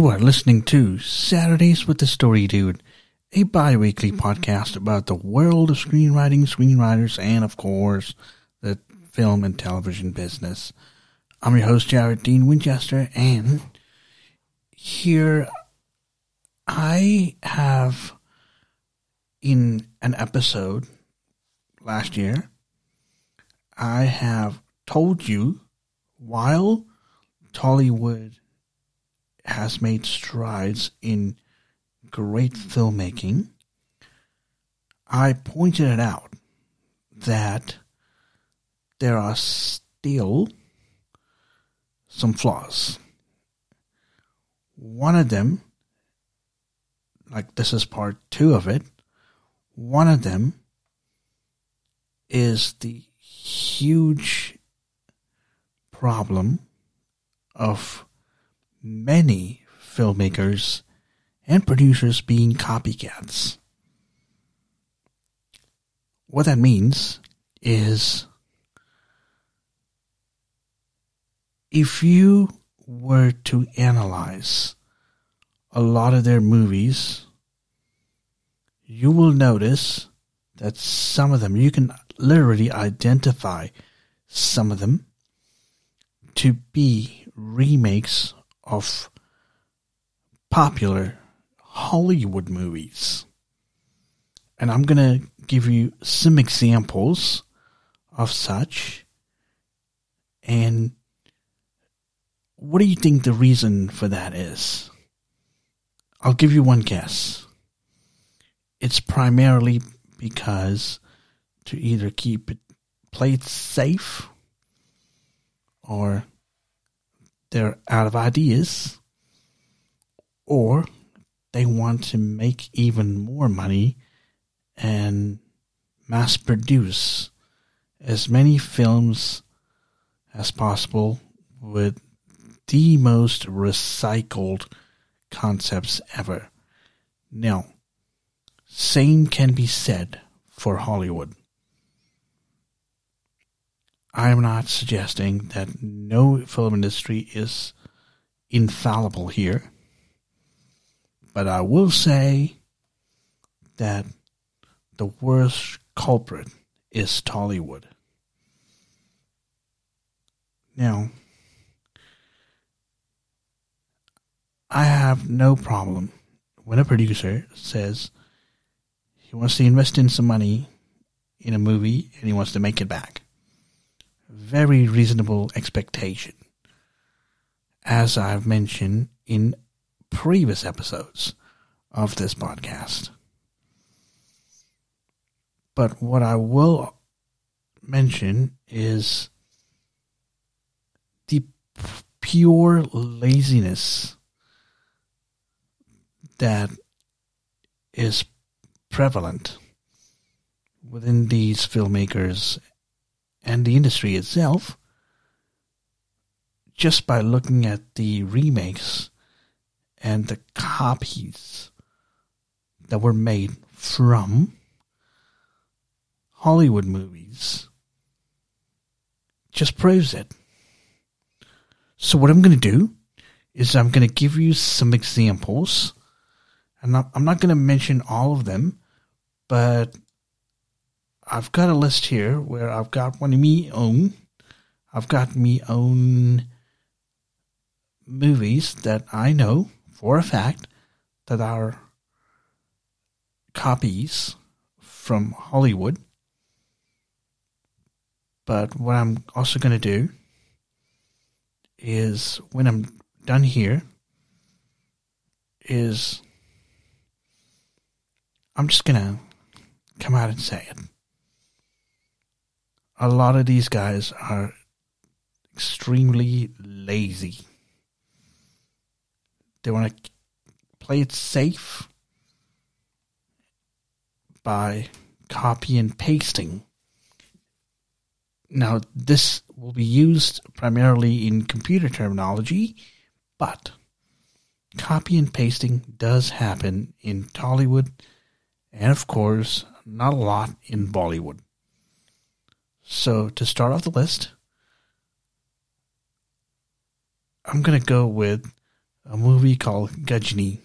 You are listening to Saturdays with the Story Dude, a bi weekly podcast about the world of screenwriting, screenwriters, and of course, the film and television business. I'm your host, Jared Dean Winchester, and here I have in an episode last year, I have told you while Tollywood has made strides in great filmmaking, I pointed it out that there are still some flaws. One of them, like this is part two of it, one of them is the huge problem of many filmmakers and producers being copycats. What that means is if you were to analyze a lot of their movies, you will notice that some of them, you can literally identify some of them to be remakes of popular Hollywood movies. And I'm going to give you some examples of such. And what do you think the reason for that is? I'll give you one guess. It's primarily because to either keep it played safe or they're out of ideas or they want to make even more money and mass produce as many films as possible with the most recycled concepts ever. Now, same can be said for Hollywood. I am not suggesting that no film industry is infallible here, but I will say that the worst culprit is Tollywood. Now, I have no problem when a producer says he wants to invest in some money in a movie and he wants to make it back very reasonable expectation. As I've mentioned in previous episodes of this podcast. But what I will mention is the pure laziness that is prevalent within these filmmakers and the industry itself just by looking at the remakes and the copies that were made from Hollywood movies just proves it. So what I'm going to do is I'm going to give you some examples. Not, I'm not going to mention all of them, but I've got a list here where I've got one of me own. I've got me own movies that I know for a fact that are copies from Hollywood. But what I'm also going to do is when I'm done here is I'm just going to come out and say it a lot of these guys are extremely lazy. They want to play it safe by copy and pasting. Now, this will be used primarily in computer terminology, but copy and pasting does happen in Tollywood and, of course, not a lot in Bollywood. So to start off the list, I'm going to go with a movie called Ghajini.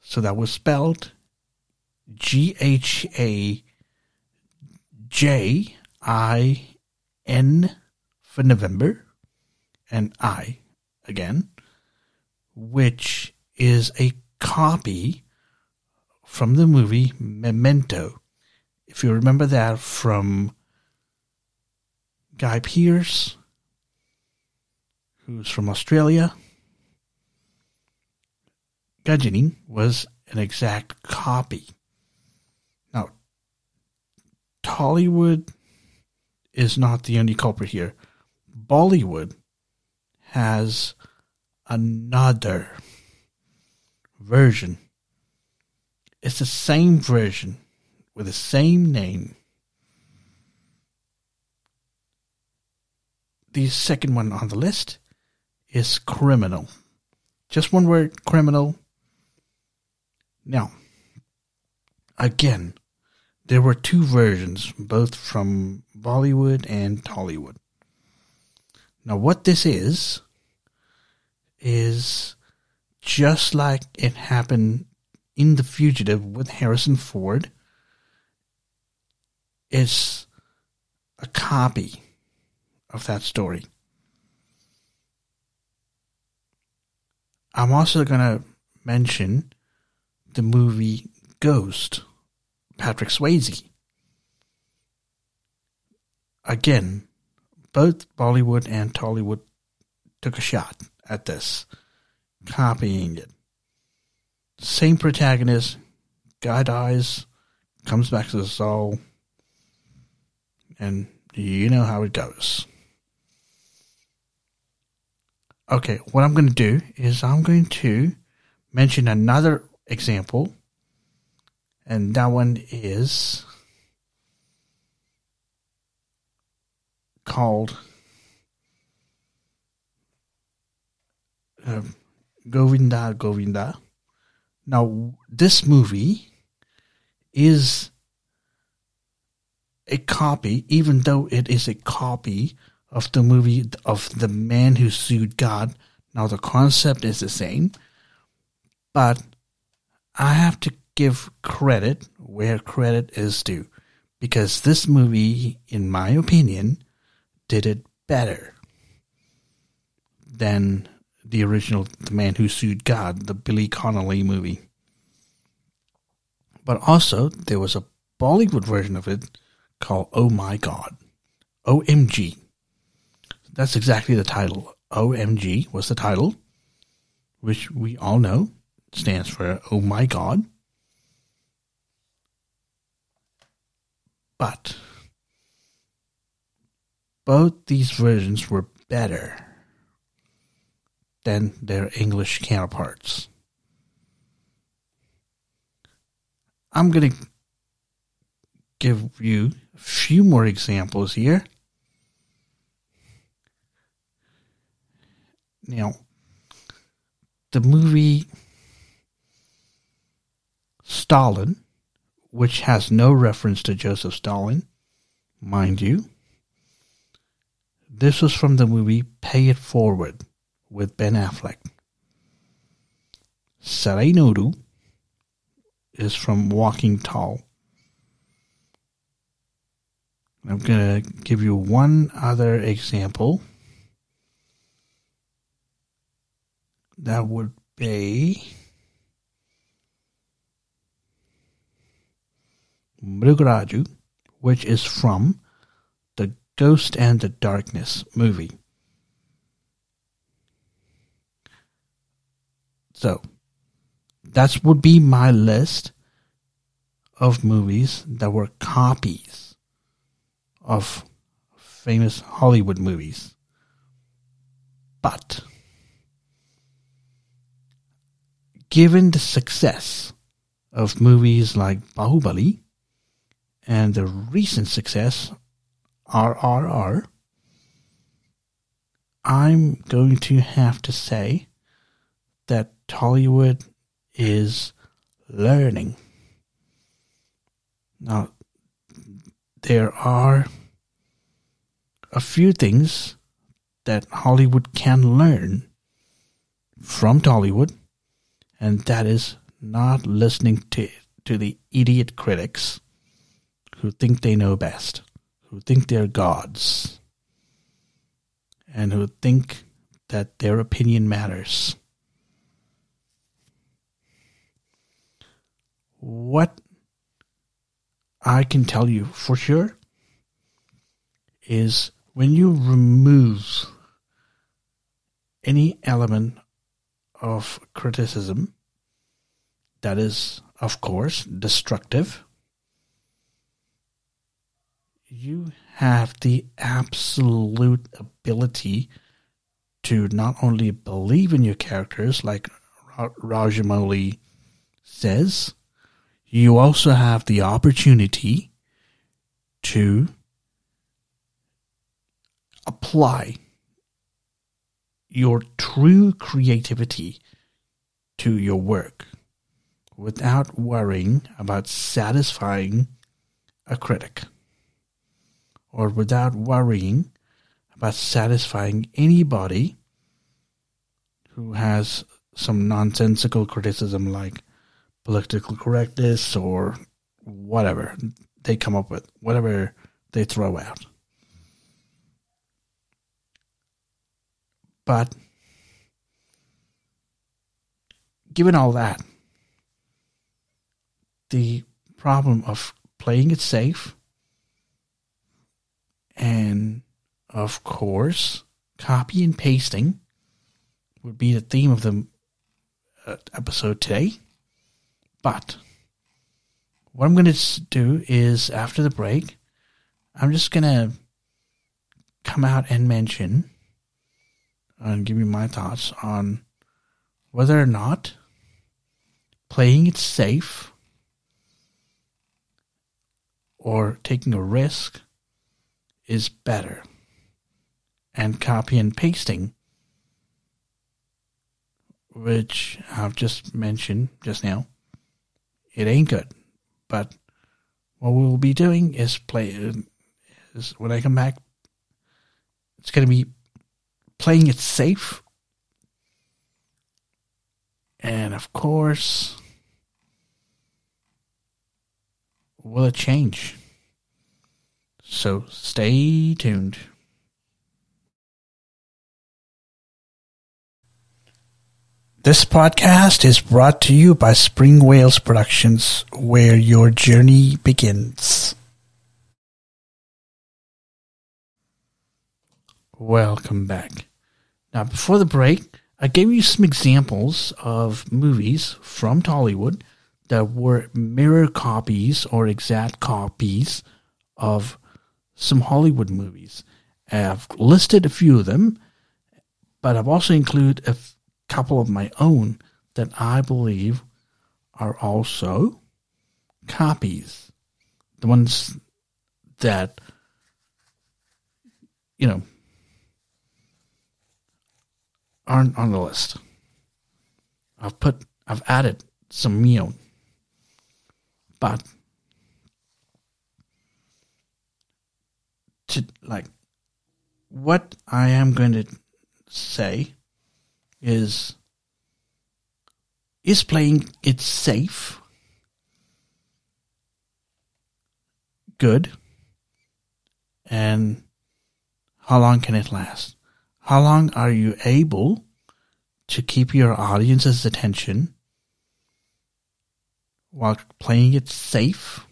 So that was spelled G H A J I N for November and I again, which is a copy from the movie Memento. If you remember that from Guy Pearce, who's from Australia, Ghajini was an exact copy. Now, Tollywood is not the only culprit here. Bollywood has another version. It's the same version with the same name. The second one on the list is criminal. Just one word, criminal. Now, again, there were two versions, both from Bollywood and Tollywood. Now, what this is, is just like it happened in The Fugitive with Harrison Ford. It's a copy of that story. I'm also going to mention the movie Ghost, Patrick Swayze. Again, both Bollywood and Tollywood took a shot at this, copying it. Same protagonist, guy dies, comes back to the soul, and you know how it goes. Okay, what I'm going to do is I'm going to mention another example, and that one is called uh, Govinda Govinda. Now, this movie is a copy, even though it is a copy of the movie of the man who sued God. Now, the concept is the same, but I have to give credit where credit is due because this movie, in my opinion, did it better than the original The Man Who Sued God, the Billy Connolly movie. But also, there was a Bollywood version of it called Oh My God. OMG. That's exactly the title. OMG was the title, which we all know stands for Oh My God. But both these versions were better than their English counterparts. I'm going to give you a few more examples here. Now, the movie Stalin, which has no reference to Joseph Stalin, mind you. This was from the movie Pay It Forward with Ben Affleck. Sarai Nodu is from Walking Tall. I'm going to give you one other example. That would be Mrugaraju, which is from the Ghost and the Darkness movie. So, that would be my list of movies that were copies of famous Hollywood movies. But, given the success of movies like Bahubali, and the recent success, RRR, I'm going to have to say that Tollywood is learning. Now, there are a few things that Hollywood can learn from Tollywood, and that is not listening to to the idiot critics who think they know best, who think they're gods, and who think that their opinion matters. What I can tell you for sure is when you remove any element of criticism that is, of course, destructive, you have the absolute ability to not only believe in your characters, like Rajamouli says, you also have the opportunity to apply your true creativity to your work without worrying about satisfying a critic or without worrying about satisfying anybody who has some nonsensical criticism like political correctness or whatever they come up with, whatever they throw out. But given all that, the problem of playing it safe and, of course, copy and pasting would be the theme of the uh, episode today. But what I'm going to do is after the break, I'm just going to come out and mention and give you my thoughts on whether or not playing it safe or taking a risk is better. And copy and pasting, which I've just mentioned just now, it ain't good. But what we'll be doing is play. Is when I come back, it's going to be playing it safe. And of course, will it change? So stay tuned. This podcast is brought to you by Spring Wales Productions, where your journey begins. Welcome back. Now, before the break, I gave you some examples of movies from Tollywood that were mirror copies or exact copies of some Hollywood movies. I've listed a few of them, but I've also included a f- couple of my own that I believe are also copies. The ones that, you know, aren't on the list. I've put, I've added some meal but to like what I am going to say is is playing it safe good and how long can it last how long are you able to keep your audience's attention while playing it safe?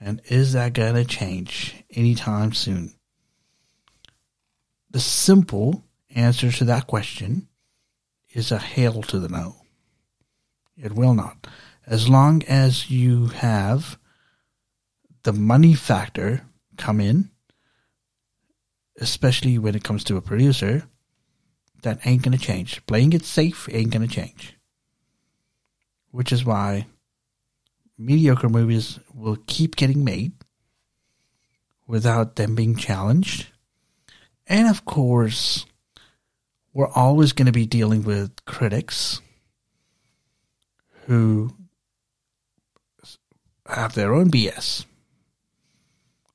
And is that going to change anytime soon? The simple answer to that question is a hail to the no. It will not. As long as you have the money factor come in, especially when it comes to a producer, that ain't to change. Playing it safe ain't to change which is why mediocre movies will keep getting made without them being challenged. And of course, we're always going to be dealing with critics who have their own BS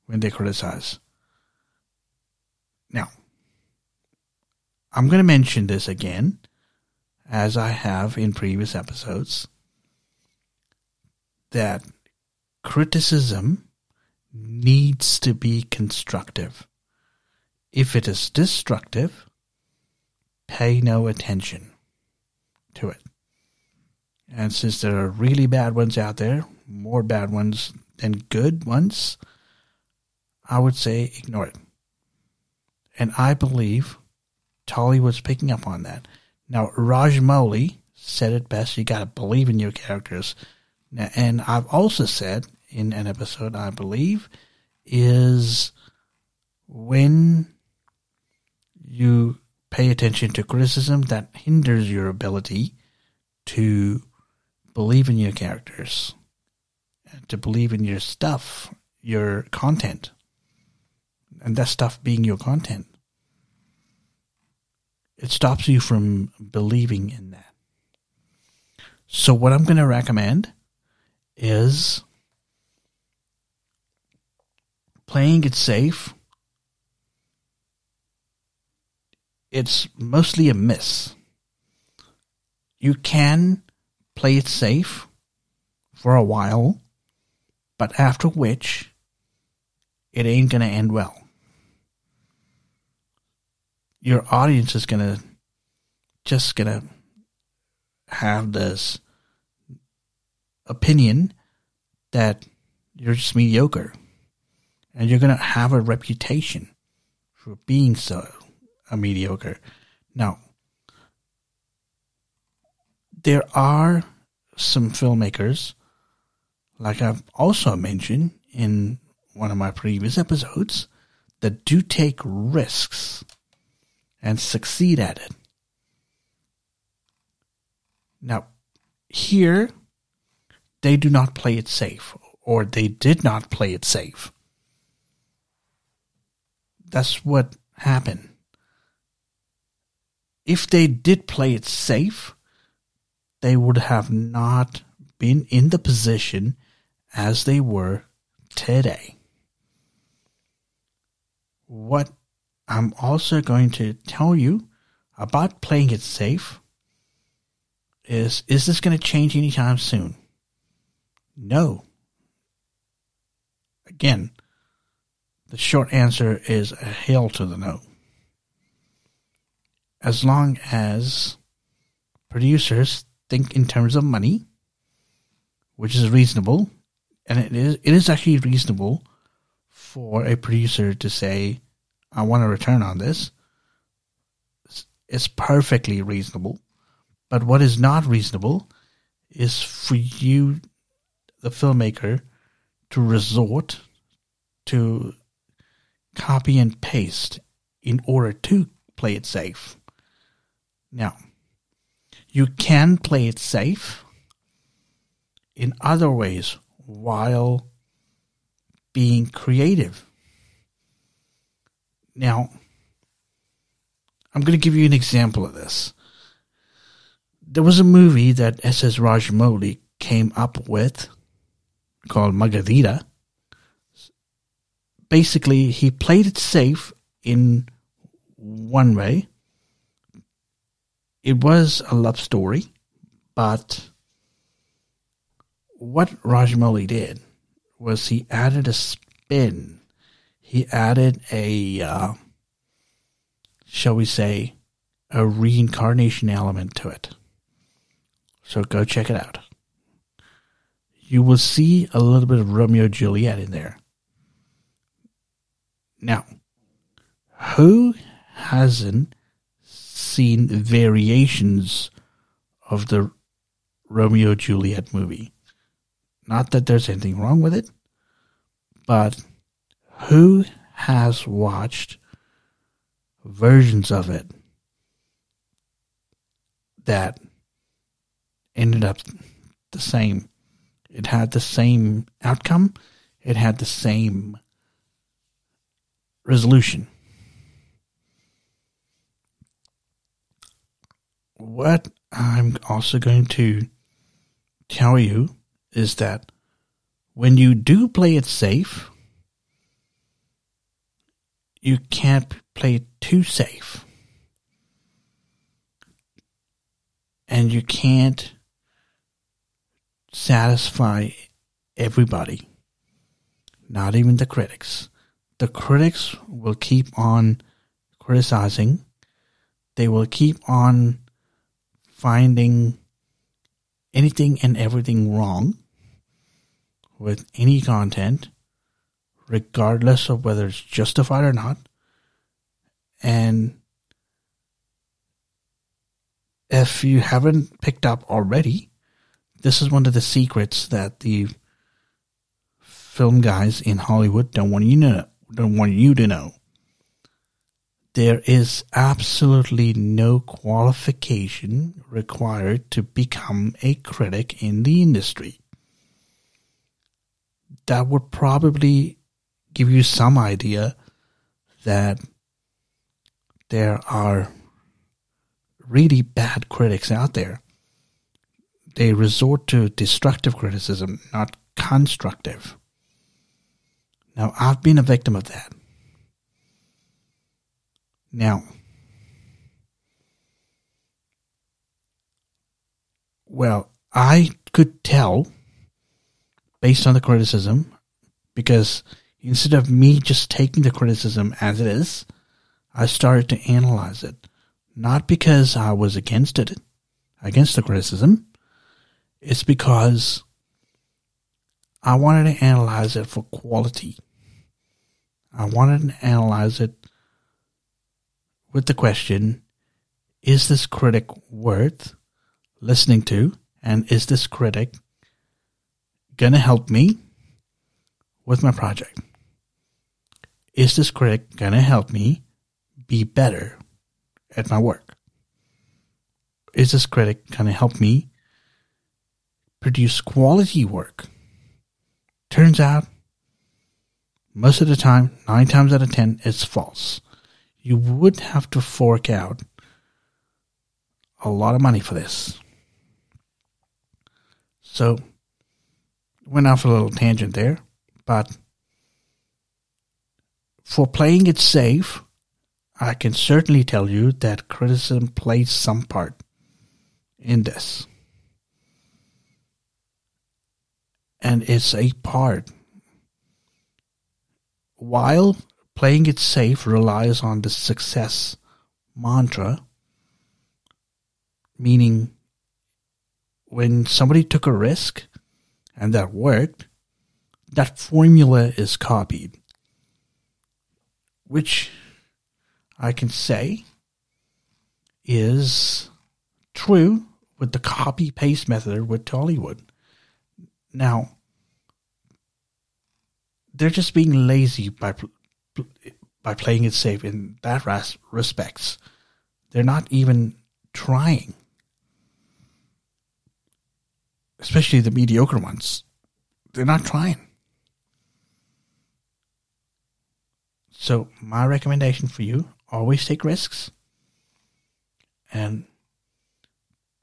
when they criticize. Now, I'm going to mention this again as I have in previous episodes, that criticism needs to be constructive. If it is destructive, pay no attention to it. And since there are really bad ones out there, more bad ones than good ones, I would say ignore it. And I believe Tolly was picking up on that. Now, Rajamouli said it best you got to believe in your characters. And I've also said in an episode, I believe, is when you pay attention to criticism that hinders your ability to believe in your characters, to believe in your stuff, your content, and that stuff being your content. It stops you from believing in that. So, what I'm going to recommend is playing it safe. It's mostly a miss. You can play it safe for a while, but after which, it ain't going to end well. Your audience is to just to have this opinion that you're just mediocre and you're going to have a reputation for being so a mediocre. Now, there are some filmmakers, like I've also mentioned in one of my previous episodes, that do take risks and succeed at it. Now, here, they do not play it safe, or they did not play it safe. That's what happened. If they did play it safe, they would have not been in the position as they were today. What I'm also going to tell you about playing it safe is is this going to change anytime soon? No. Again, the short answer is a hail to the no. As long as producers think in terms of money, which is reasonable, and it is it is actually reasonable for a producer to say, "I want a return on this." It's perfectly reasonable, but what is not reasonable is for you, the filmmaker, to resort to copy and paste in order to play it safe. Now, you can play it safe in other ways while being creative. Now, I'm going to give you an example of this. There was a movie that S.S. Rajamouli came up with called Magadheera basically he played it safe in one way. It was a love story, but what Rajamouli did was he added a spin. He added a, uh, shall we say, a reincarnation element to it. So go check it out. You will see a little bit of Romeo Juliet in there. Now, who hasn't seen variations of the Romeo Juliet movie? Not that there's anything wrong with it, but who has watched versions of it that ended up the same? It had the same outcome. It had the same resolution. What I'm also going to tell you is that when you do play it safe, you can't play it too safe. And you can't satisfy everybody, not even the critics. The critics will keep on criticizing, they will keep on finding anything and everything wrong with any content, regardless of whether it's justified or not. And if you haven't picked up already, this is one of the secrets that the film guys in Hollywood don't want you to know, don't want you to know. There is absolutely no qualification required to become a critic in the industry. That would probably give you some idea that there are really bad critics out there. They resort to destructive criticism, not constructive. Now, I've been a victim of that. Now, well, I could tell based on the criticism because instead of me just taking the criticism as it is, I started to analyze it. Not because I was against it, against the criticism. It's because I wanted to analyze it for quality. I wanted to analyze it with the question Is this critic worth listening to? And is this critic going to help me with my project? Is this critic going to help me be better at my work? Is this critic going to help me produce quality work? Turns out, most of the time, nine times out of ten, it's false. You would have to fork out a lot of money for this. So, went off a little tangent there, but for playing it safe, I can certainly tell you that criticism plays some part in this. And it's a part. While playing it safe relies on the success mantra, meaning when somebody took a risk and that worked, that formula is copied. Which I can say is true with the copy paste method with Hollywood. Now, they're just being lazy by by playing it safe in that ras- respects. They're not even trying, especially the mediocre ones. They're not trying. So, my recommendation for you always take risks and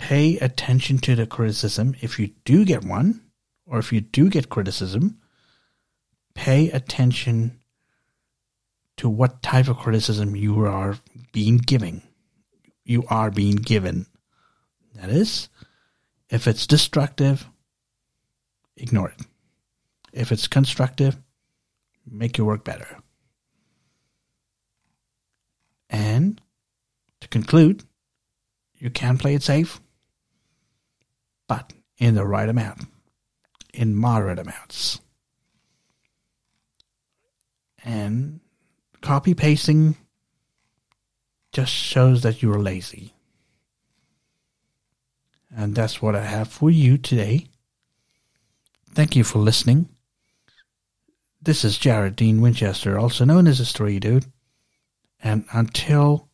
pay attention to the criticism if you do get one, or if you do get criticism, pay attention to what type of criticism you are being given. You are being given. That is, if it's destructive, ignore it. If it's constructive, make your work better. And to conclude, you can play it safe, but in the right amount, in moderate amounts. And copy pasting just shows that you're lazy. And that's what I have for you today. Thank you for listening. This is Jared Dean Winchester, also known as the Story Dude. And until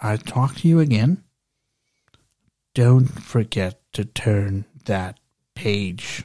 I talk to you again, don't forget to turn that page.